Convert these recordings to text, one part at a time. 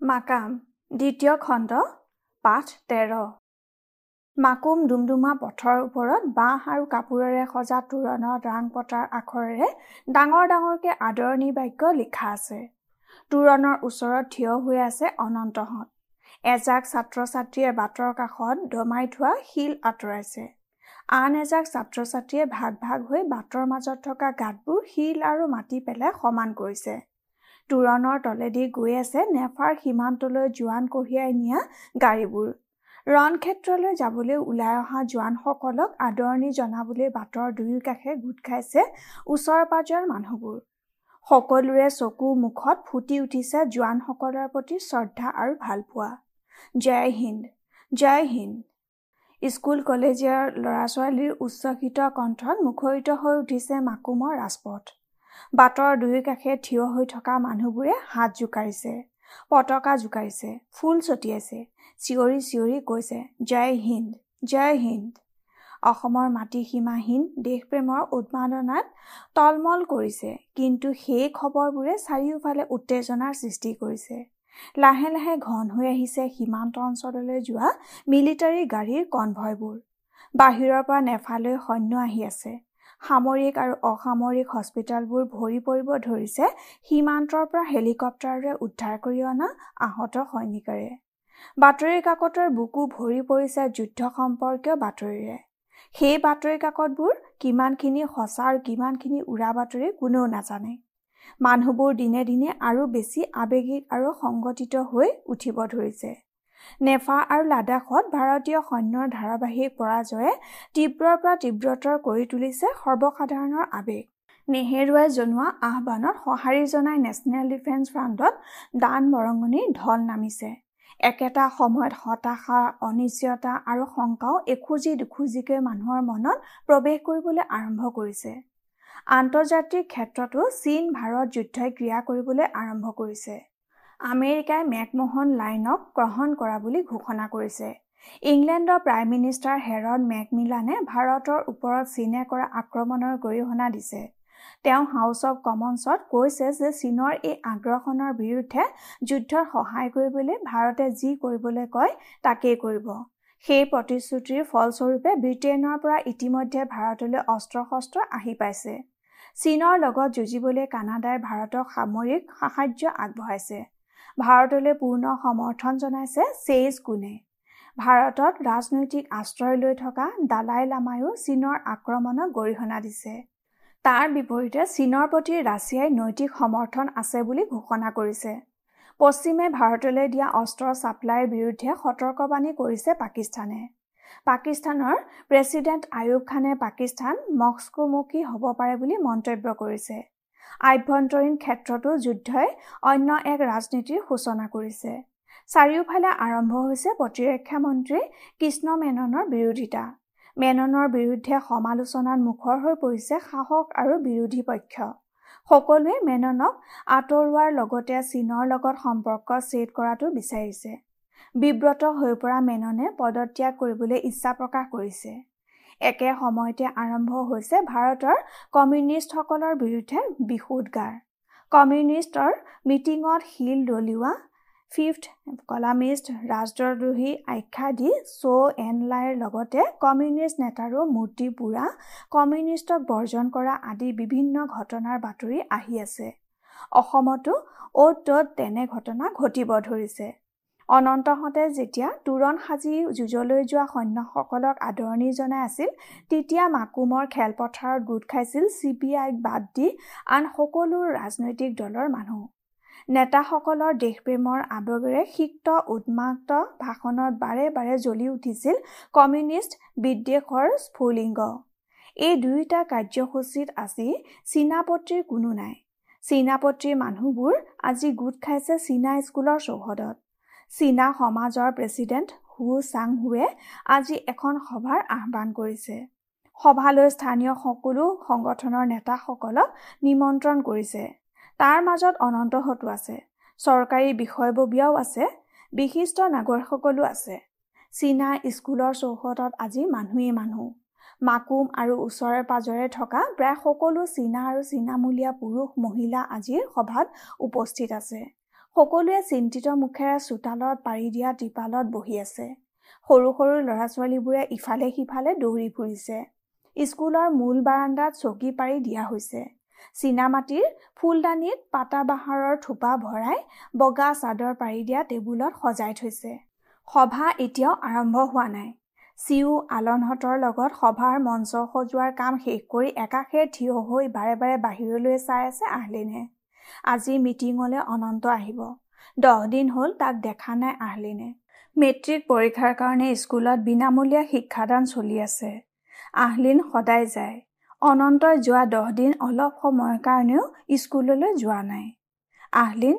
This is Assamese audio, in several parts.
মাকাম দ্বিতীয় খণ্ড পাঠ তেৰ। মাকুম ডুমডুমা পথৰ ওপৰত বাঁহ আৰু কাপোৰেৰে সজা তোৰণত ৰাং পতাৰ আখৰেৰে ডাঙৰ ডাঙৰকে আদৰণি বাক্য লিখা আছে। তোৰণৰ ওচৰত থিয় হৈ আছে অনন্তহঁত এজাক ছাত্ৰ ছাত্ৰীয়ে বাটৰ কাষত দমাই থোৱা শিল আঁতৰাইছে। আন এজাক ছাত্ৰ ছাত্ৰীয়ে ভাগ ভাগ হৈ বাটৰ মাজত থকা গাঁতবোৰ শিল আৰু মাটি পেলাই সমান কৰিছে। তোৰণৰ তলেদি গৈ আছে। নেফাৰ সীমান্তলৈ জোৱান কঢ়িয়াই নিয়া গাড়ীবোৰ। ৰণক্ষেত্ৰলৈ যাবলৈ ওলাই অহা জোৱানসকলক আদৰণি জনাবলৈ বাটৰ দুয়ো কাষে গোট খাইছে ওচৰ পাজৰ মানুহবোৰ। সকলোৰে চকু মুখত ফুটি উঠিছে জোৱানসকলৰ প্ৰতি শ্ৰদ্ধা আৰু ভালপোৱা। জয় হিন্দ জয় হিন্দ। স্কুল কলেজীয়া ল'ৰা ছোৱালীৰ উচ্চকিত কণ্ঠত মুখৰিত হৈ উঠিছে মাকুমৰ ৰাজপথ। বাটৰ দুয়ো কাষে থিয় হৈ থকা মানুহবোৰে হাত জোকাৰিছে পতাকা জোকাৰিছে ফুল ছটিয়াইছে চিঞৰি চিঞৰি কৈছে জয় হিন্দ জয় হিন্দ। অসমৰ মাটি সীমাহীন দেশপ্ৰেমৰ উন্মাদনাত তলমল কৰিছে কিন্তু সেই খবৰবোৰে চাৰিওফালে উত্তেজনাৰ সৃষ্টি কৰিছে। লাহে লাহে ঘন হৈ আহিছে সীমান্ত অঞ্চললৈ যোৱা মিলিটাৰী গাড়ীৰ কনভয়বোৰ। বাহিৰৰ পৰা নেফালৈ সৈন্য আহি আছে। সামৰিক আৰু অসামৰিক হস্পিটেলবোৰ ভৰি পৰিব ধৰিছে। সীমান্তৰ পৰা হেলিকপ্টাৰেৰে উদ্ধাৰ কৰি অনা আহত সৈনিকেৰে। বাতৰি কাকতৰ বুকু ভৰি পৰিছে যুদ্ধ সম্পৰ্কীয় বাতৰিৰে। সেই বাতৰি কাকতবোৰ কিমানখিনি সঁচা আৰু কিমানখিনি উৰা বাতৰি কোনেও নাজানে। মানুহবোৰ দিনে দিনে আৰু বেছি আৱেগিক আৰু সংগঠিত হৈ উঠিব ধৰিছে। নেফা আৰু লাডাখত ভাৰতীয় সৈন্যৰ ধাৰাবাহিক পৰাজয়ে তীব্ৰৰ পৰা তীব্ৰতৰ কৰি তুলিছে সৰ্বসাধাৰণৰ আৱেগ। নেহেৰুৱাই জনোৱা আহ্বানত সঁহাৰি জনাই নেশ্যনেল ডিফেন্স ফ্ৰাণ্ডত দান বৰঙণিৰ ঢল নামিছে। একেটা সময়ত হতাশা অনিশ্চয়তা আৰু শংকাও এখোজি দুখোজিকৈ মানুহৰ মনত প্ৰৱেশ কৰিবলৈ আৰম্ভ কৰিছে। আন্তৰ্জাতিক ক্ষেত্ৰতো চীন ভাৰত যুদ্ধই ক্ৰিয়া কৰিবলৈ আৰম্ভ কৰিছে। আমেৰিকাই মেকমোহন লাইনক গ্ৰহণ কৰা বুলি ঘোষণা কৰিছে। ইংলেণ্ডৰ প্ৰাইম মিনিষ্টাৰ হেৰড মেকমিলানে ভাৰতৰ ওপৰত চীনে কৰা আক্ৰমণৰ গৰিহণা দিছে। তেওঁ হাউচ অৱ কমনছত কৈছে যে চীনৰ এই আগ্ৰাসনৰ বিৰুদ্ধে যুদ্ধত সহায় কৰিবলৈ ভাৰতে যি কৰিবলৈ কয় তাকেই কৰিব। সেই প্ৰতিশ্ৰুতিৰ ফলস্বৰূপে ব্ৰিটেইনৰ পৰা ইতিমধ্যে ভাৰতলৈ অস্ত্ৰ শস্ত্ৰ আহি পাইছে। চীনৰ লগত যুঁজিবলৈ কানাডাই ভাৰতক সামৰিক সাহায্য আগবঢ়াইছে। ভাৰতলৈ পূৰ্ণ সমৰ্থন জনাইছে চেইজ কোনে ভাৰতত ৰাজনৈতিক আশ্ৰয় লৈ থকা দালাই লামায়ো চীনৰ আক্ৰমণক গৰিহণা দিছে। তাৰ বিপৰীতে চীনৰ প্ৰতি ৰাছিয়াই নৈতিক সমৰ্থন আছে বুলি ঘোষণা কৰিছে। পশ্চিমে ভাৰতলৈ দিয়া অস্ত্ৰৰ ছাপ্লাইৰ বিৰুদ্ধে সতৰ্কবাণী কৰিছে পাকিস্তানে। পাকিস্তানৰ প্ৰেছিডেণ্ট আয়ুব খানে পাকিস্তান মস্কোমুখী হ'ব পাৰে বুলি মন্তব্য কৰিছে। আভ্যন্তৰীণ ক্ষেত্ৰতো যুদ্ধই অন্য এক ৰাজনীতিৰ সূচনা কৰিছে। চাৰিওফালে আৰম্ভ হৈছে প্ৰতিৰক্ষা মন্ত্ৰী কৃষ্ণ মেননৰ বিৰোধিতা। মেননৰ বিৰুদ্ধে সমালোচনাত মুখৰ হৈ পৰিছে সাহস আৰু বিৰোধী পক্ষ। সকলোৱে মেননক আঁতৰোৱাৰ লগতে চীনৰ লগত সম্পৰ্ক ছেদ কৰাটো বিচাৰিছে। বিব্ৰত হৈ পৰা মেননে পদত্যাগ কৰিবলৈ ইচ্ছা প্ৰকাশ কৰিছে। একে সময়তে আৰম্ভ হৈছে ভাৰতৰ কমিউনিষ্টসকলৰ বিৰুদ্ধে বিশুদ্গাৰ কমিউনিষ্টৰ মিটিঙত শিল দলিওৱা ফিফ্থ কলামিষ্ট ৰাষ্ট্ৰদ্ৰোহী আখ্যা দি শ্ব' এন লাইৰ লগতে কমিউনিষ্ট নেতাৰো মূৰ্তি পোৰা কমিউনিষ্টক বৰ্জন কৰা আদি বিভিন্ন ঘটনাৰ বাতৰি আহি আছে। অসমতো অ'ত ত'ত তেনে ঘটনা ঘটিব ধৰিছে। অনন্তহঁতে যেতিয়া তোৰণ সাজি যুঁজলৈ যোৱা সৈন্যসকলক আদৰণি জনাই আছিল তেতিয়া মাকুমৰ খেলপথাৰত গোট খাইছিল চি পি আইক বাদ দি আন সকলো ৰাজনৈতিক দলৰ মানুহ। নেতাসকলৰ দেশপ্ৰেমৰ আৱেগেৰে সিক্ত উন্মাক্ত ভাষণত বাৰে বাৰে জ্বলি উঠিছিল কমিউনিষ্ট বিদ্বেষৰ স্ফুলিংগ। এই দুয়োটা কাৰ্যসূচীত আজি চীনাপত্ৰীৰ কোনো নাই। চীনাপত্ৰীৰ মানুহবোৰ আজি গোট খাইছে চীনা স্কুলৰ চৌহদত। চীনা সমাজৰ প্ৰেছিডেণ্ট হু চাংহুৱে আজি এখন সভাৰ আহ্বান কৰিছে। সভালৈ স্থানীয় সকলো সংগঠনৰ নেতাসকলক নিমন্ত্ৰণ কৰিছে। তাৰ মাজত অনন্তহতো আছে চৰকাৰী বিষয়ববীয়াও আছে বিশিষ্ট নাগৰিকসকলো আছে। চীনা স্কুলৰ চৌহদত আজি মানুহেই মানুহ। মাকুম আৰু ওচৰে পাজৰে থকা প্ৰায় সকলো চীনা আৰু চীনামূলীয়া পুৰুষ মহিলা আজিৰ সভাত উপস্থিত আছে। সকলোৱে চিন্তিত মুখেৰে চোতালত পাৰি দিয়া ত্ৰিপালত বহি আছে। সৰু সৰু ল'ৰা ছোৱালীবোৰে ইফালে সিফালে দৌৰি ফুৰিছে। স্কুলৰ মূল বাৰাণ্ডাত চকী পাৰি দিয়া হৈছে। চীনামাটিৰ ফুলদানিত পাতা বাহাৰৰ থোপা ভৰাই বগা চাদৰ পাৰি দিয়া টেবুলত সজাই থৈছে। সভা এতিয়াও আৰম্ভ হোৱা নাই। চিউ আলনহঁতৰ লগত সভাৰ মঞ্চ সজোৱাৰ কাম শেষ কৰি একাষে থিয় হৈ বাৰে বাৰে বাহিৰলৈ চাই আছে আহলিনে আজি মিটিঙলৈ অনন্ত আহিব। দহ দিন হ'ল তাক দেখা নাই আহলিনে। মেট্ৰিক পৰীক্ষাৰ কাৰণে স্কুলত বিনামূলীয়া শিক্ষাদান চলি আছে। আহলিন সদায় যায়। অনন্তই যোৱা দহ দিন অলপ সময়ৰ কাৰণেও স্কুললৈ যোৱা নাই। আহলিন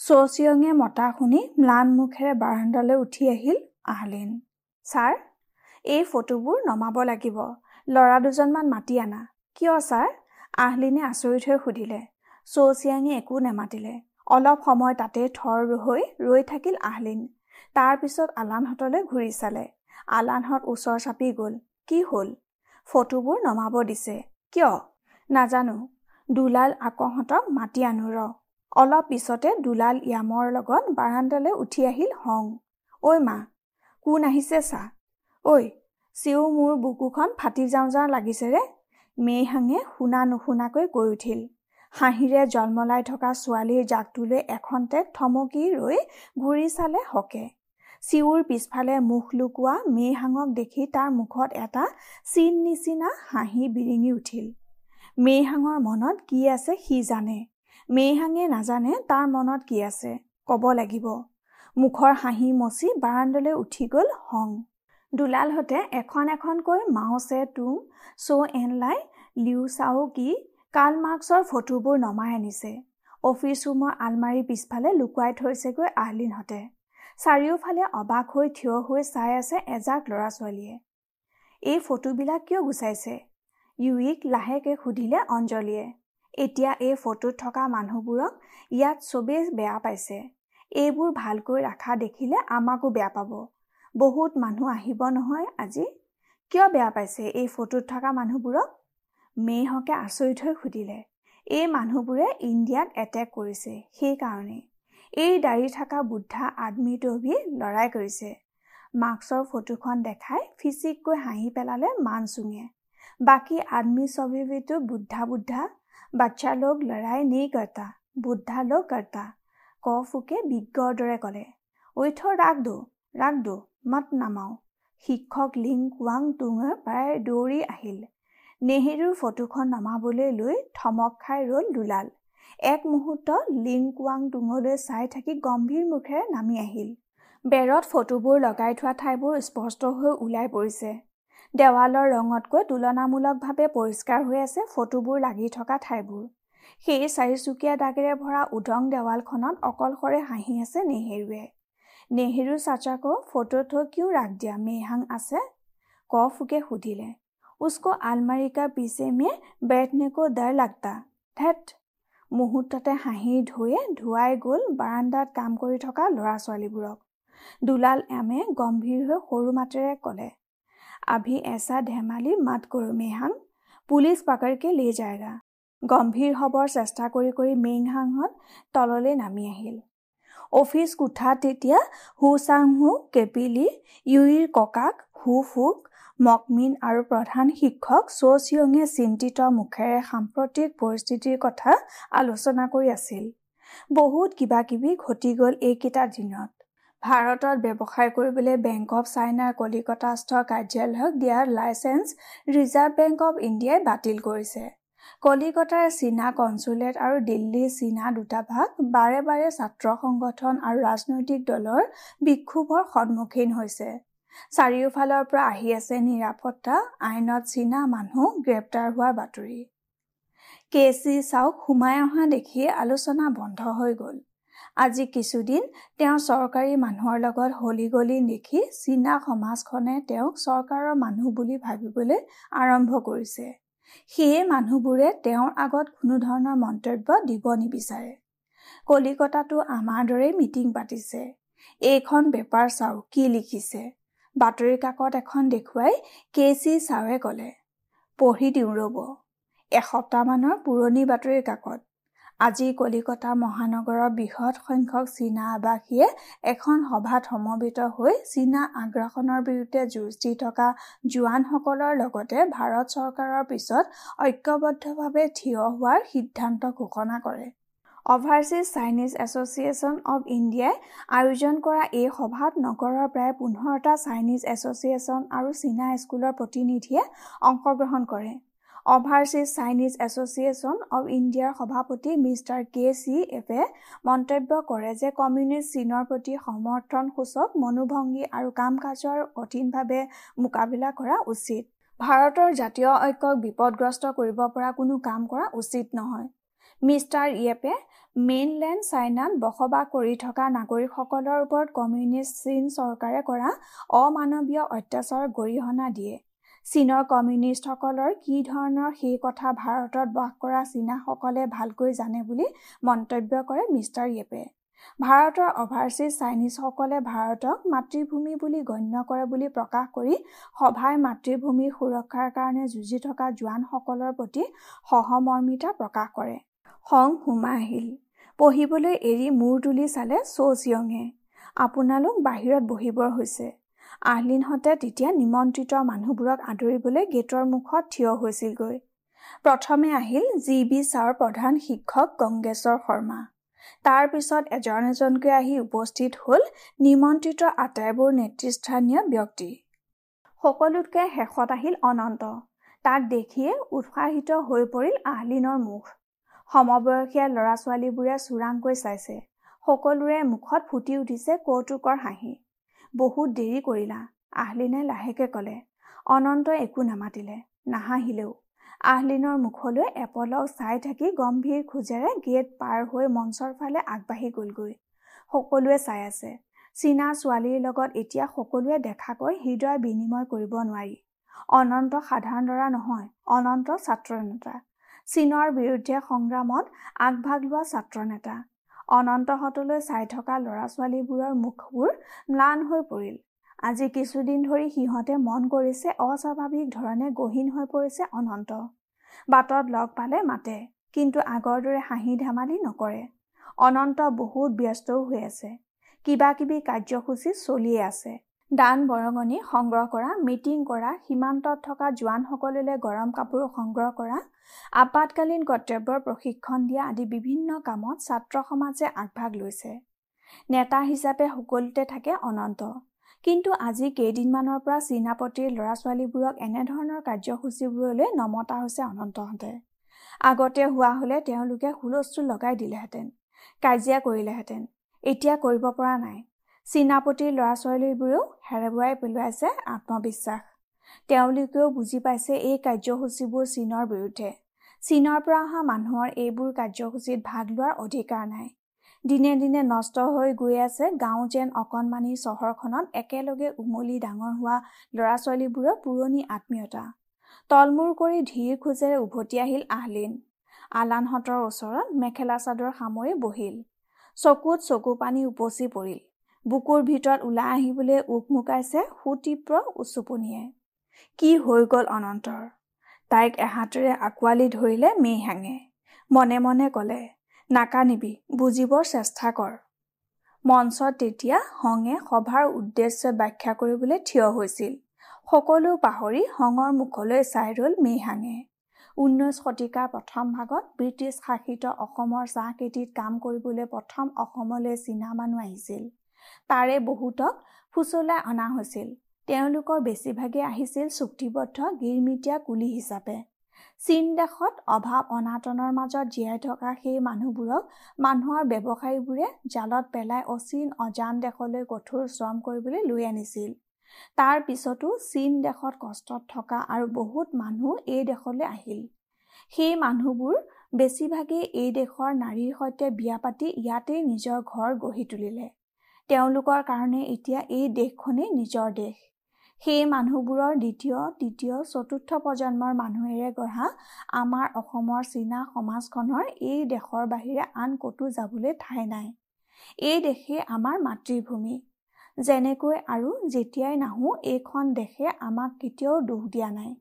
চচিয়ঙে মতা শুনি ম্লান মুখেৰে বাৰাণ্ডালৈ উঠি আহিল আহলিন। ছাৰ এই ফটোবোৰ নমাব লাগিব। ল'ৰা দুজনমান মাতি আনা। কিয় ছাৰ? আহলিনে আচৰিত হৈ সুধিলে। চৌচিয়াঙে একো নেমাতিলে। অলপ সময় তাতে থৰ হৈ ৰৈ থাকিল আহলিন। তাৰ পিছত আলানহঁতলৈ ঘূৰি চালে। আলানহঁত ওচৰ চাপি গ'ল। কি হ'ল? ফটোবোৰ নমাব দিছে। কিয়? নাজানো। দুলাল আকহঁতক মাতি আনো ৰ। অলপ পিছতে দুলাল য়ামৰ লগত বাৰাণ্ডালৈ উঠি আহিল হং। ঐ মা কোন আহিছে চা? ঐ চিও মোৰ বুকুখন ফাটি যাওঁ যাওঁ লাগিছেৰে মেইহাঙে শুনা নুশুনাকৈ কৈ উঠিল। হাঁহিৰে জলমলাই থকা ছোৱালীৰ জাকটোলৈ এখন্তেক থমকি ৰৈ ঘূৰি চালে হকে। চিউৰ পিছফালে মুখ লুকোৱা মেইহাঙক দেখি তাৰ মুখত এটা চিন নিচিনা হাঁহি বিৰিঙি উঠিল। মেইহাঙৰ মনত কি আছে সি জানে। মেইহাঙে নাজানে তাৰ মনত কি আছে। কব লাগিব। মুখৰ হাঁহি মচি বাৰাণ্ডলৈ উঠি গল হং। দুলালহঁতে এখন এখনকৈ মাউচে তুম চ' এন লাই লিউ চাও কি কাল মাৰ্কছৰ ফটোবোৰ নমাই আনিছে। অফিচ ৰুমৰ আলমাৰীৰ পিছফালে লুকুৱাই থৈছেগৈ আহলিনহঁতে। চাৰিওফালে অবাক হৈ থিয় হৈ চাই আছে এজাক ল'ৰা ছোৱালীয়ে এই ফটোবিলাক কিয় গুচাইছে? ইউইক লাহেকে সুধিলে অঞ্জলীয়ে। এতিয়া এই ফটোত থকা মানুহবোৰক ইয়াত চবেই বেয়া পাইছে। এইবোৰ ভালকৈ ৰাখা দেখিলে আমাকো বেয়া পাব। বহুত মানুহ আহিব নহয় আজি। কিয় বেয়া পাইছে এই ফটোত থকা মানুহবোৰক? মেইহকে আচৰিত হৈ সুধিলে এই মানুহবোৰে ইণ্ডিয়াক এটেক কৰিছে সেইকাৰণে এই দাড়ি থকা বুদ্ধা আদমিটোভি লৰাই কৰিছে মাৰ্কছৰ ফটোখন দেখাই ফিচিককৈ হাঁহি পেলালে মান চুঙে বাকী আদমি ছবিটো বুদ্ধা বুদ্ধা বাচ্চা লোক লৰাই নি কৰ্তা বুদ্ধা লোক কৰ্তা ক ফুকে বিজ্ঞৰ দৰে ক'লে ঐথ ৰাগ দো ৰাগ দো মাত নামাও। শিক্ষক লিং কুৱাং টুঙে প্ৰায় দৌৰি আহিল। নেহেৰুৰ ফটোখন নমাবলৈ লৈ থমক খাই ৰল দুলাল। এক মুহূৰ্ত লিং কুৱাং টুঙলৈ চাই থাকি গম্ভীৰ মুখেৰে নামি আহিল। বেৰত ফটোবোৰ লগাই থোৱা ঠাইবোৰ স্পষ্ট হৈ ওলাই পৰিছে। দেৱালৰ ৰঙতকৈ তুলনামূলকভাৱে পৰিষ্কাৰ হৈ আছে ফটোবোৰ লাগি থকা ঠাইবোৰ। সেই চাৰিচুকীয়া দাগেৰে ভৰা উদং দেৱালখনত অকলশৰে হাঁহি আছে নেহেৰুৱে। নেহেৰু চাচাকো ফটো থৈ কিয় ৰাগ দিয়া মেহাং আছে? ক ফুকে সুধিলে। উস্কো আলমাৰি কা পিছে মে বেঠনে কো ডৰ লাগতা ধেত মুহূৰ্ততে হাঁহি ধুৱে ধুৱাই গ'ল বাৰাণ্ডাত কাম কৰি থকা ল'ৰা ছোৱালীবোৰক দুলাল এমে গম্ভীৰ হৈ সৰু মাতেৰে ক'লে আভি এচা ধেমালি মাত কৰোঁ মেহাং পুলিচ পাকৰকে লে যায়গা। গম্ভীৰ হ'বৰ চেষ্টা কৰি কৰি মেইংহাংহঁত তললৈ নামি আহিল। অফিচ কোঠাত তেতিয়া হু চাং হু কেপিলি ইউইৰ ককাক হু ফুক মকমিন আৰু প্ৰধান শিক্ষক চ'চিয়ঙে চিন্তিত মুখেৰে সাম্প্ৰতিক পৰিস্থিতিৰ কথা আলোচনা কৰি আছিল। বহুত কিবা কিবি ঘটি গ'ল এইকেইটা দিনত। ভাৰতত ব্যৱসায় কৰিবলৈ বেংক অৱ চাইনাৰ কলিকতাস্থ কাৰ্যালয়ক দিয়াৰ লাইচেঞ্চ ৰিজাৰ্ভ বেংক অৱ ইণ্ডিয়াই বাতিল কৰিছে। কলিকতাৰ চীনা কনচুলেট আৰু দিল্লীৰ চীনা দূতাভাস বাৰে বাৰে ছাত্ৰ সংগঠন আৰু ৰাজনৈতিক দলৰ বিক্ষোভৰ সন্মুখীন হৈছে। চাৰিওফালৰ পৰা আহি আছে নিৰাপত্তা আইনত চীনা মানুহ গ্ৰেপ্তাৰ হোৱাৰ বাতৰি। কে চি চাওক সোমাই অহা দেখি আলোচনা বন্ধ হৈ গ'ল। আজি কিছুদিন তেওঁ চৰকাৰী মানুহৰ লগত হলি গলি দেখি চীনা সমাজখনে তেওঁক চৰকাৰৰ মানুহ বুলি ভাবিবলৈ আৰম্ভ কৰিছে। সেয়ে মানুহবোৰে তেওঁৰ আগত কোনো ধৰণৰ মন্তব্য দিব নিবিচাৰে। কলিকতাতো আমাৰ দৰেই মিটিং পাতিছে। এইখন পেপাৰ চাওক কি লিখিছে। বাতৰি কাকত এখন দেখুৱাই কে চি চাৱে ক'লে পঢ়ি দিওঁ ৰ'ব। এসপ্তাহমানৰ পুৰণি বাতৰি কাকত। আজি কলিকতা মহানগৰৰ বৃহৎ সংখ্যক চীনা আৱাসীয়ে এখন সভাত সমবেত হৈ চীনা আগ্ৰাসনৰ বিৰুদ্ধে যুঁজ দি থকা জোৱানসকলৰ লগতে ভাৰত চৰকাৰৰ পিছত ঐক্যবদ্ধভাৱে থিয় হোৱাৰ সিদ্ধান্ত ঘোষণা কৰে। অভাৰচিজ চাইনিজ এছ'চিয়েশ্যন অৱ ইণ্ডিয়াই আয়োজন কৰা এই সভাত নগৰৰ প্ৰায় পোন্ধৰটা চাইনিজ এছ'চিয়েশ্যন আৰু চীনা স্কুলৰ প্ৰতিনিধিয়ে অংশগ্ৰহণ কৰে। অভাৰচিজ চাইনিজ এছ'চিয়েশ্যন অৱ ইণ্ডিয়াৰ সভাপতি মিষ্টাৰ কে চি এফে মন্তব্য কৰে যে কমিউনিষ্ট চীনৰ প্ৰতি সমৰ্থনসূচক মনোভংগী আৰু কাম কাজৰ কঠিনভাৱে মোকাবিলা কৰা উচিত। ভাৰতৰ জাতীয় ঐক্যক বিপদগ্ৰস্ত কৰিব পৰা কোনো কাম কৰা উচিত নহয়। মিষ্টাৰ য়েপে মেইনলেণ্ড চাইনাত বসবাস কৰি থকা নাগৰিকসকলৰ ওপৰত কমিউনিষ্ট চীন চৰকাৰে কৰা অমানৱীয় অত্যাচাৰ গৰিহণা দিয়ে। চীনৰ কমিউনিষ্টসকলৰ কি ধৰণৰ সেই কথা ভাৰতত বাস কৰা চীনাসকলে ভালকৈ জানে বুলি মন্তব্য কৰে মিষ্টাৰ য়েপে। ভাৰতৰ অভাৰচিজ চাইনিজসকলে ভাৰতক মাতৃভূমি বুলি গণ্য কৰে বুলি প্ৰকাশ কৰি সভাই মাতৃভূমিৰ সুৰক্ষাৰ কাৰণে যুঁজি থকা জোৱানসকলৰ প্ৰতি সহমৰ্মিতা প্ৰকাশ কৰে। খং সোমাই আহিল পঢ়িবলৈ এৰি মূৰ তুলি চালে চৌচিয়ঙে আপোনালোক বাহিৰত বহিবৰ হৈছে। আহলিনহঁতে তেতিয়া নিমন্ত্ৰিত মানুহবোৰক আদৰিবলৈ গেটৰ মুখত থিয় হৈছিলগৈ। প্ৰথমে আহিল জি বি ছাৰ প্ৰধান শিক্ষক গংগেশ্বৰ শৰ্মা। তাৰ পিছত এজন এজনকৈ আহি উপস্থিত হ'ল নিমন্ত্ৰিত আটাইবোৰ নেতৃস্থানীয় ব্যক্তি। সকলোতকৈ শেষত আহিল অনন্ত। তাক দেখিয়ে উৎসাহিত হৈ পৰিল আহলিনৰ মুখ। সমবয়সীয়া ল'ৰা ছোৱালীবোৰে চোৰাংকৈ চাইছে। সকলোৰে মুখত ফুটি উঠিছে কৌতুকৰ হাঁহি। বহুত দেৰি কৰিলা আহলিনে লাহেকে কলে। অনন্তই একো নামাতিলে নাহাঁহিলেও। আহলিনৰ মুখলৈ এপলক চাই থাকি গম্ভীৰ খোজেৰে গেট পাৰ হৈ মঞ্চৰ ফালে আগবাঢ়ি গলগৈ। সকলোৱে চাই আছে। চীনা ছোৱালীৰ লগত এতিয়া সকলোৱে দেখাকৈ হৃদয় বিনিময় কৰিব নোৱাৰি। অনন্ত সাধাৰণ ল'ৰা নহয় অনন্ত ছাত্ৰ নেতা চীনৰ বিৰুদ্ধে সংগ্ৰামত আগভাগ লোৱা ছাত্ৰ নেতা। অনন্তহঁতলৈ চাই থকা ল'ৰা ছোৱালীবোৰৰ মুখবোৰ ম্লান হৈ পৰিল। আজি কিছুদিন ধৰি সিহঁতে মন কৰিছে অস্বাভাৱিক ধৰণে গহীন হৈ পৰিছে অনন্ত। বাটত লগ পালে মাতে কিন্তু আগৰ দৰে হাঁহি ধেমালি নকৰে। অনন্ত বহুত ব্যস্তও হৈ আছে। কিবা কিবি কাৰ্যসূচী চলিয়ে আছে। দান বৰঙণি সংগ্ৰহ কৰা মিটিং কৰা সীমান্তত থকা জোৱানসকললৈ গৰম কাপোৰ সংগ্ৰহ কৰা আপাতকালীন কৰ্তব্যৰ প্ৰশিক্ষণ দিয়া আদি বিভিন্ন কামত ছাত্ৰ সমাজে আগভাগ লৈছে। নেতা হিচাপে সকলোতে থাকে অনন্ত। কিন্তু আজি কেইদিনমানৰ পৰা চীনাপতিৰ ল'ৰা ছোৱালীবোৰক এনেধৰণৰ কাৰ্যসূচীবোৰলৈ নমতা হৈছে অনন্তহঁতে। আগতে হোৱা হলে তেওঁলোকে হুলস্থুল লগাই দিলেহেঁতেন কাজিয়া কৰিলেহেঁতেন। এতিয়া কৰিব পৰা নাই। চীনাপতিৰ ল'ৰা ছোৱালীবোৰেও হেৰেবুৱাই পেলোৱাইছে আত্মবিশ্বাস। তেওঁলোকেও বুজি পাইছে এই কাৰ্যসূচীবোৰ চীনৰ বিৰুদ্ধে। চীনৰ পৰা অহা মানুহৰ এইবোৰ কাৰ্যসূচীত ভাগ লোৱাৰ অধিকাৰ নাই। দিনে দিনে নষ্ট হৈ গৈ আছে গাঁও যেন অকণমানি চহৰখনত একেলগে উমলি ডাঙৰ হোৱা ল'ৰা ছোৱালীবোৰৰ পুৰণি আত্মীয়তা। তলমূৰ কৰি ধীৰ খোজেৰে উভতি আহিল আহলিন। আলানহঁতৰ ওচৰত মেখেলা চাদৰ সামৰি বহিল। চকুত চকু পানী উপচি পৰিল। বুকুৰ ভিতৰত ওলাই আহিবলৈ উক মোকাইছে সুতীব্ৰ উচুপনিয়ে। কি হৈ গল অনন্তৰ? তাইক এহাতেৰে আঁকোৱালি ধৰিলে মেইহাঙে মনে মনে কলে নাকানিবি বুজিবৰ চেষ্টা কৰ। মঞ্চত তেতিয়া হঙে সভাৰ উদ্দেশ্য ব্যাখ্যা কৰিবলৈ থিয় হৈছিল। সকলো পাহৰি হঙৰ মুখলৈ চাই ৰল মেইহাঙে ঊনৈছ শতিকাৰ প্ৰথম ভাগত ব্ৰিটিছ শাসিত অসমৰ চাহ খেতিত কাম কৰিবলৈ প্ৰথম অসমলৈ চীনা মানুহ আহিছিল। তাৰে বহুতক ফুচলাই অনা হৈছিল। তেওঁলোকৰ বেছিভাগে আহিছিল চুক্তিবদ্ধ গিৰমিটীয়া কুলি হিচাপে। চীন দেশত অভাৱ অনাটনৰ মাজত জীয়াই থকা সেই মানুহবোৰক মানুহৰ ব্যৱসায়ীবোৰে জালত পেলাই অচীন অজান দেশলৈ কঠোৰ শ্ৰম কৰিবলৈ লৈ আনিছিল। তাৰ পিছতো চীন দেশত কষ্টত থকা আৰু বহুত মানুহ এই দেশলৈ আহিল। সেই মানুহবোৰ বেছিভাগেই এই দেশৰ নাৰীৰ সৈতে বিয়া পাতি ইয়াতেই নিজৰ ঘৰ গঢ়ি তুলিলে। তেওঁলোকৰ কাৰণে এতিয়া এই দেশখনেই নিজৰ দেশ। সেই মানুহবোৰৰ দ্বিতীয় তৃতীয় চতুৰ্থ প্ৰজন্মৰ মানুহেৰে গঢ়া আমাৰ অসমৰ চীনা সমাজখনৰ এই দেশৰ বাহিৰে আন ক'তো যাবলৈ ঠাই নাই। এই দেশে আমাৰ মাতৃভূমি। যেনেকৈ আৰু যেতিয়াই নাহো এইখন দেশে আমাক কেতিয়াও দুখ দিয়া নাই।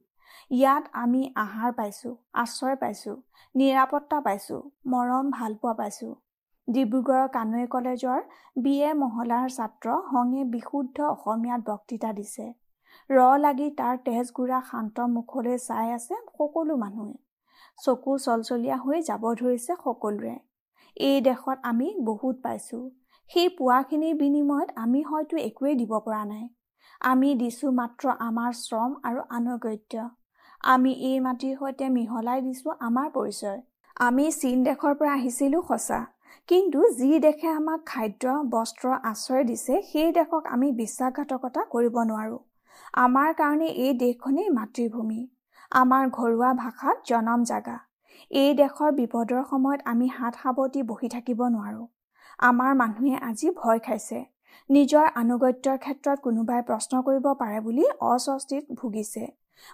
ইয়াত আমি আহাৰ পাইছোঁ আশ্ৰয় পাইছোঁ নিৰাপত্তা পাইছোঁ মৰম ভালপোৱা পাইছোঁ। ডিব্ৰুগড়ৰ কানৈ কলেজৰ বি. এ. মহলাৰ ছাত্ৰ হঙে বিশুদ্ধ অসমীয়াত বক্তৃতা দিছে। ৰ লাগি তাৰ তেজ গুড়া শান্ত মুখলৈ চাই আছে সকলো মানুহে। চকু চলচলীয়া হৈ যাব ধৰিছে সকলোৰে এই দেশত আমি বহুত পাইছোঁ। সেই পোৱাখিনিৰ বিনিময়ত আমি হয়তো একোৱেই দিব পৰা নাই। আমি দিছোঁ মাত্ৰ আমাৰ শ্ৰম আৰু আনুগত্য। আমি এই মাটিৰ সৈতে মিহলাই দিছোঁ আমাৰ পৰিচয়। আমি চীন দেশৰ পৰা আহিছিলোঁ সঁচা। কিন্তু যি দেশে আমাক খাদ্য বস্ত্ৰ আশ্ৰয় দিছে সেই দেশক আমি বিশ্বাসঘাতকতা কৰিব নোৱাৰোঁ। আমাৰ কাৰণে এই দেশখনেই মাতৃভূমি। আমাৰ ঘৰুৱা ভাষাত জনম জাগা। এই দেশৰ বিপদৰ সময়ত আমি হাত সাৱটি বহি থাকিব নোৱাৰোঁ। আমাৰ মানুহে আজি ভয় খাইছে। নিজৰ আনুগত্যৰ ক্ষেত্ৰত কোনোবাই প্ৰশ্ন কৰিব পাৰে বুলি অস্বস্তিত ভুগিছে।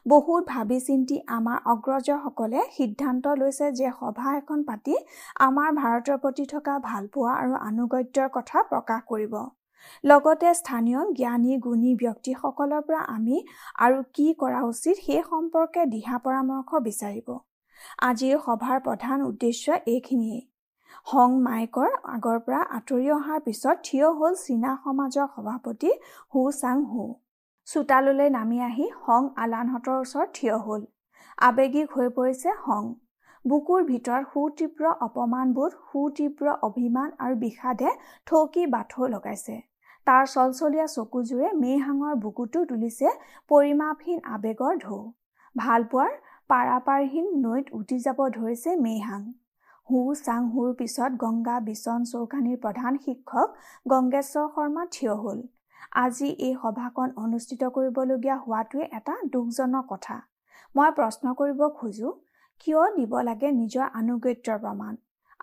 বহুত ভাবি চিন্তি আমাৰ অগ্ৰজসকলে সিদ্ধান্ত লৈছে যে সভা এখন পাতি আমাৰ ভাৰতৰ প্ৰতি থকা ভালপোৱা আৰু আনুগত্যৰ কথা প্ৰকাশ কৰিব। লগতে স্থানীয় জ্ঞানী গুণী ব্যক্তিসকলৰ পৰা আমি আৰু কি কৰা উচিত সেই সম্পৰ্কে দিহা পৰামৰ্শ বিচাৰিব। আজিৰ সভাৰ প্ৰধান উদ্দেশ্য এইখিনিয়েই হং মাইকৰ আগৰ পৰা আঁতৰি অহাৰ পিছত থিয় হ'ল চীনা সমাজৰ সভাপতি হু চাং হু। চোতাললৈ নামি আহি হং আলানহঁতৰ ওচৰত থিয় হ'ল। আৱেগিক হৈ পৰিছে হং। বুকুৰ ভিতৰত সুতীব্ৰ অপমানবোধ সুতীব্ৰ অভিমান আৰু বিষাদে থৌকি বাথৌ লগাইছে। তাৰ চলচলীয়া চকুযোৰে মেইহাঙৰ বুকুটো তুলিছে পৰিমাপহীন আৱেগৰ ঢৌ। ভালপোৱাৰ পাৰাপাৰহীন নৈত উটি যাব ধৰিছে মেইহাং। হু চাং হুৰ পিছত গংগা বিচন চৌখানীৰ প্ৰধান শিক্ষক গংগেশ্বৰ শৰ্মা থিয় হ'ল। আজি এই সভাখন অনুষ্ঠিত কৰিবলগীয়া হোৱাটোৱে এটা দুখজনক কথা। মই প্ৰশ্ন কৰিব খোজো কিয় দিব লাগে নিজৰ আনুগত্যৰ প্ৰমাণ?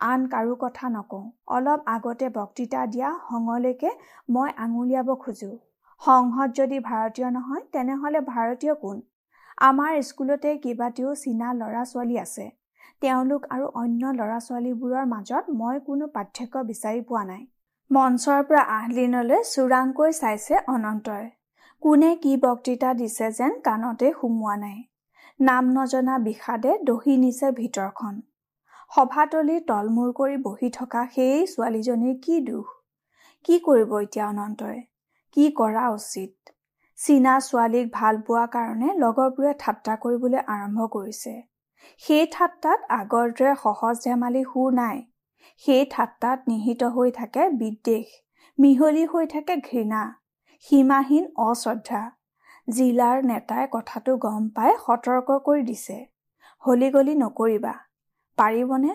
আন কাৰো কথা নকওঁ। অলপ আগতে বক্তৃতা দিয়া সংলৈকে মই আঙুলিয়াব খোজো। সংহত যদি ভাৰতীয় নহয় তেনেহ'লে ভাৰতীয় কোন? আমাৰ স্কুলতে কেইবাটিও চীনা ল'ৰা ছোৱালী আছে। তেওঁলোক আৰু অন্য ল'ৰা ছোৱালীবোৰৰ মাজত মই কোনো পাৰ্থক্য বিচাৰি পোৱা নাই। মঞ্চৰ পৰা আহলিনলৈ চোৰাংকৈ চাইছে অনন্তই। কোনে কি বক্তৃতা দিছে যেন কাণতে সুমোৱা নাই। নাম নজনা বিষাদে দহি নিছে ভিতৰখন। সভাতলি তলমূৰ কৰি বহি থকা সেই ছোৱালীজনীৰ কি দুখ? কি কৰিব এতিয়া অনন্তই? কি কৰা উচিত? চীনা ছোৱালীক ভাল পোৱা কাৰণে লগৰবোৰে ঠাট্টা কৰিবলৈ আৰম্ভ কৰিছে। সেই ঠাট্টাত আগৰ দৰে সহজ ধেমালি সুৰ নাই। সেই ঠাট্টাত নিহিত হৈ থাকে বিদ্বেষ মিহলি হৈ থাকে ঘৃণা সীমাহীন অশ্ৰদ্ধা জিলাৰ নেতাই কথাটো গম পাই সতৰ্ক কৰি দিছে। হলি গলি নকৰিবা পাৰিবনে?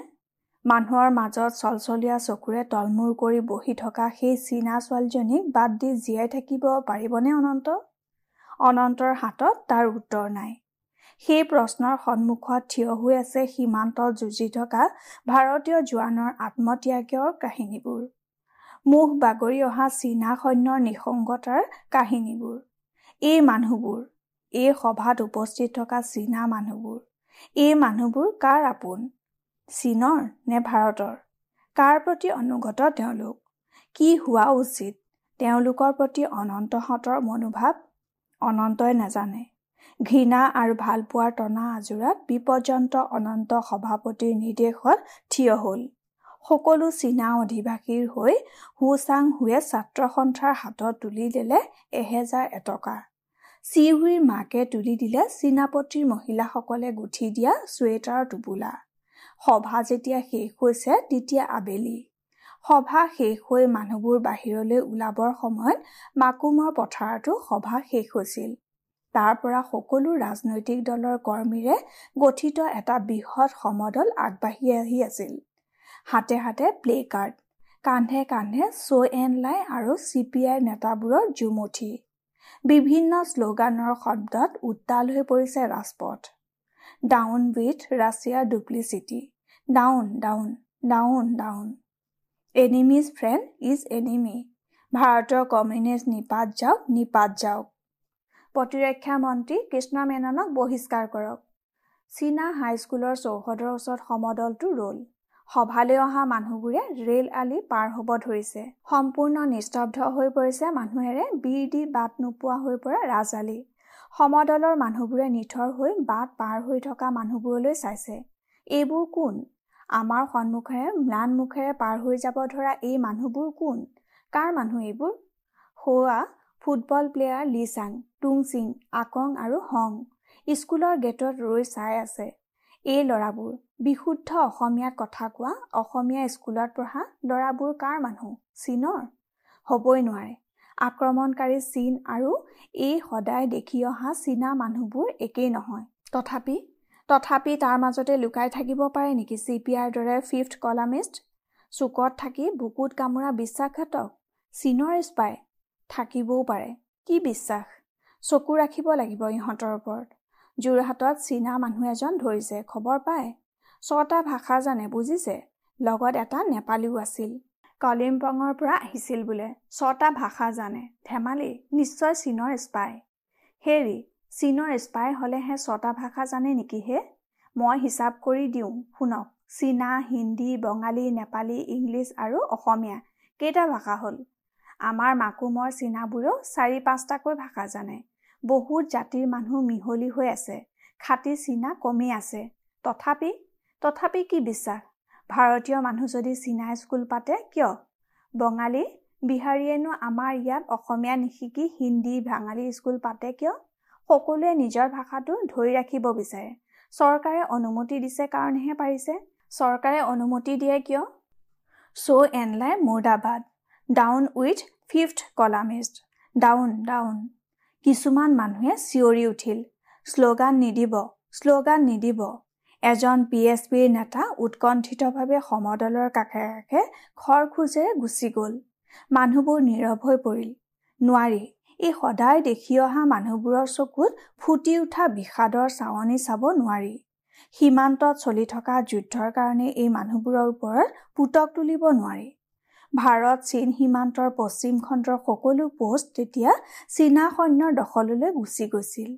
মানুহৰ মাজত চলচলীয়া চকুৰে তলমূৰ কৰি বহি থকা সেই চীনা ছোৱালীজনীক বাদ দি জীয়াই থাকিব পাৰিবনে অনন্ত? অনন্তৰ হাতত তাৰ উত্তৰ নাই। সেই প্ৰশ্নৰ সন্মুখত থিয় হৈ আছে সীমান্তত যুঁজি থকা ভাৰতীয় জোৱানৰ আত্মত্যাগৰ কাহিনীবোৰ। মুখ বাগৰি অহা চীনা সৈন্যৰ নিসংগতাৰ কাহিনীবোৰ। এই মানুহবোৰ এই সভাত উপস্থিত থকা চীনা মানুহবোৰ এই মানুহবোৰ কাৰ আপোন? চীনৰ নে ভাৰতৰ? কাৰ প্ৰতি অনুগত তেওঁলোক? কি হোৱা উচিত? তেওঁলোকৰ প্ৰতি অনন্তহঁতৰ মনোভাৱ? অনন্তই নাজানে। ঘৃণা আৰু ভালপোৱাৰ টনা আজোৰাত বিপৰ্যন্ত অনন্ত সভাপতিৰ নিৰ্দেশত থিয় হ'ল। সকলো চীনা অধিবাসীৰ হৈ হু চাং হুৱে ছাত্ৰ সন্থাৰ হাতত তুলি দিলে এহেজাৰ এটকা। চিহুৰিৰ মাকে তুলি দিলে চীনাপতিৰ মহিলাসকলে গুঠি দিয়া চুৱেটাৰৰ টোপোলা। সভা যেতিয়া শেষ হৈছে তেতিয়া আবেলি। সভা শেষ হৈ মানুহবোৰ বাহিৰলৈ ওলাবৰ সময়ত মাকুমৰ পথাৰতো সভা শেষ হৈছিল। তাৰ পৰা সকলো ৰাজনৈতিক দলৰ কৰ্মীৰে গঠিত এটা বৃহৎ সমদল আগবাঢ়ি আহি আছিল। হাতে হাতে প্লে কাৰ্ড কান্ধে কান্ধে চ' এন লাই আৰু চি পি আইৰ নেতাবোৰৰ জুমুঠি। বিভিন্ন শ্লোগানৰ শব্দত উত্তাল হৈ পৰিছে ৰাজপথ। ডাউন উইথ ৰাছিয়াৰ duplicity down down down down. Enemy's friend is enemy. ভাৰতৰ কমিউনিষ্ট নিপাত যাওক নিপাত যাওক। প্ৰতিৰক্ষা মন্ত্ৰী কৃষ্ণ মেননক বহিষ্কাৰ কৰক। চীনা হাইস্কুলৰ চৌহদৰ ওচৰত সমদলটো ৰল। সভালৈ অহা মানুহবোৰে ৰেল আলি পাৰ হ'ব ধৰিছে। সম্পূৰ্ণ নিস্তব্ধ হৈ পৰিছে মানুহেৰে বিৰ দি বাট নোপোৱা হৈ পৰা ৰাজ আলি সমদলৰ মানুহবোৰে নিথৰ হৈ বাট পাৰ হৈ থকা মানুহবোৰলৈ চাইছে। এইবোৰ কোন? আমাৰ সন্মুখেৰে ম্লান মুখেৰে পাৰ হৈ যাব ধৰা এই মানুহবোৰ কোন? কাৰ মানুহ এইবোৰ? হোৱা ফুটবল প্লেয়াৰ লি চাং টুং চিং আকং আৰু হং। স্কুলৰ গেটত ৰৈ চাই আছে। এই ল'ৰাবোৰ বিশুদ্ধ অসমীয়াত কথা কোৱা অসমীয়া স্কুলত পঢ়া ল'ৰাবোৰ কাৰ মানুহ? চীনৰ? হ'বই নোৱাৰে। আক্ৰমণকাৰী চীন আৰু এই সদায় দেখি অহা চীনা মানুহবোৰ একেই নহয়। তথাপি তথাপি তাৰ মাজতে লুকাই থাকিব পাৰে নেকি চি পি আৰ দৰে ফিফ্থ কলামিষ্ট? চুকত থাকি বুকুত কামোৰা বিশ্বাসঘাতক? চীনৰ স্পাই থাকিবও পাৰে। কি বিশ্বাস? চকু ৰাখিব লাগিব ইহঁতৰ ওপৰত। যোৰহাটত চীনা মানুহ এজন ধৰিছে খবৰ পায়? ছটা ভাষা জানে বুজিছে? লগত এটা নেপালীও আছিল। কলিম্পঙৰ পৰা আহিছিল বোলে। ছটা ভাষা জানে। ধেমালি নিশ্চয় চীনৰ স্পাই। হেৰি চীনৰ স্পাই হ'লেহে ছটা ভাষা জানে নেকি হে? মই হিচাপ কৰি দিওঁ শুনক। চীনা হিন্দী বঙালী নেপালী ইংলিছ আৰু অসমীয়া। কেইটা ভাষা হ'ল? আমাৰ মাকুমৰ চীনাবোৰেও চাৰি পাঁচটাকৈ ভাষা জানে। বহুত জাতিৰ মানুহ মিহলি হৈ আছে। খাটি চীনা কমি আছে। তথাপি তথাপি কি বিশ্বাস? ভাৰতীয় মানুহ যদি চীনা স্কুল পাতে কিয়? বঙালী বিহাৰীয়েনো আমাৰ ইয়াত অসমীয়া নিশিকি হিন্দী বাঙালী স্কুল পাতে কিয়? সকলোৱে নিজৰ ভাষাটো ধৰি ৰাখিব বিচাৰে। চৰকাৰে অনুমতি দিছে কাৰণেহে পাৰিছে। চৰকাৰে অনুমতি দিয়ে কিয়? চ' এনলাই মুৰ্দাবাদ। Down with fifth columnist down down কিছুমান মানুহে চিঞৰি উঠিল। শ্লোগান নিদিব শ্লোগান নিদিব। এজন পি এছ পিৰ নেতা উৎকণ্ঠিতভাৱে সমদলৰ কাষে কাষে খৰখোজেৰে গুচি গ'ল। মানুহবোৰ নীৰৱ হৈ পৰিল। নোৱাৰি এই সদায় দেখি অহা মানুহবোৰৰ চকুত ফুটি উঠা বিষাদৰ চাৱনি চাব নোৱাৰি। সীমান্তত চলি থকা যুদ্ধৰ কাৰণে এই মানুহবোৰৰ ওপৰত পুতক তুলিব নোৱাৰি। ভাৰত চীন সীমান্তৰ পশ্চিম খণ্ডৰ সকলো পোষ্ট তেতিয়া চীনা সৈন্যৰ দখললৈ গুচি গৈছিল।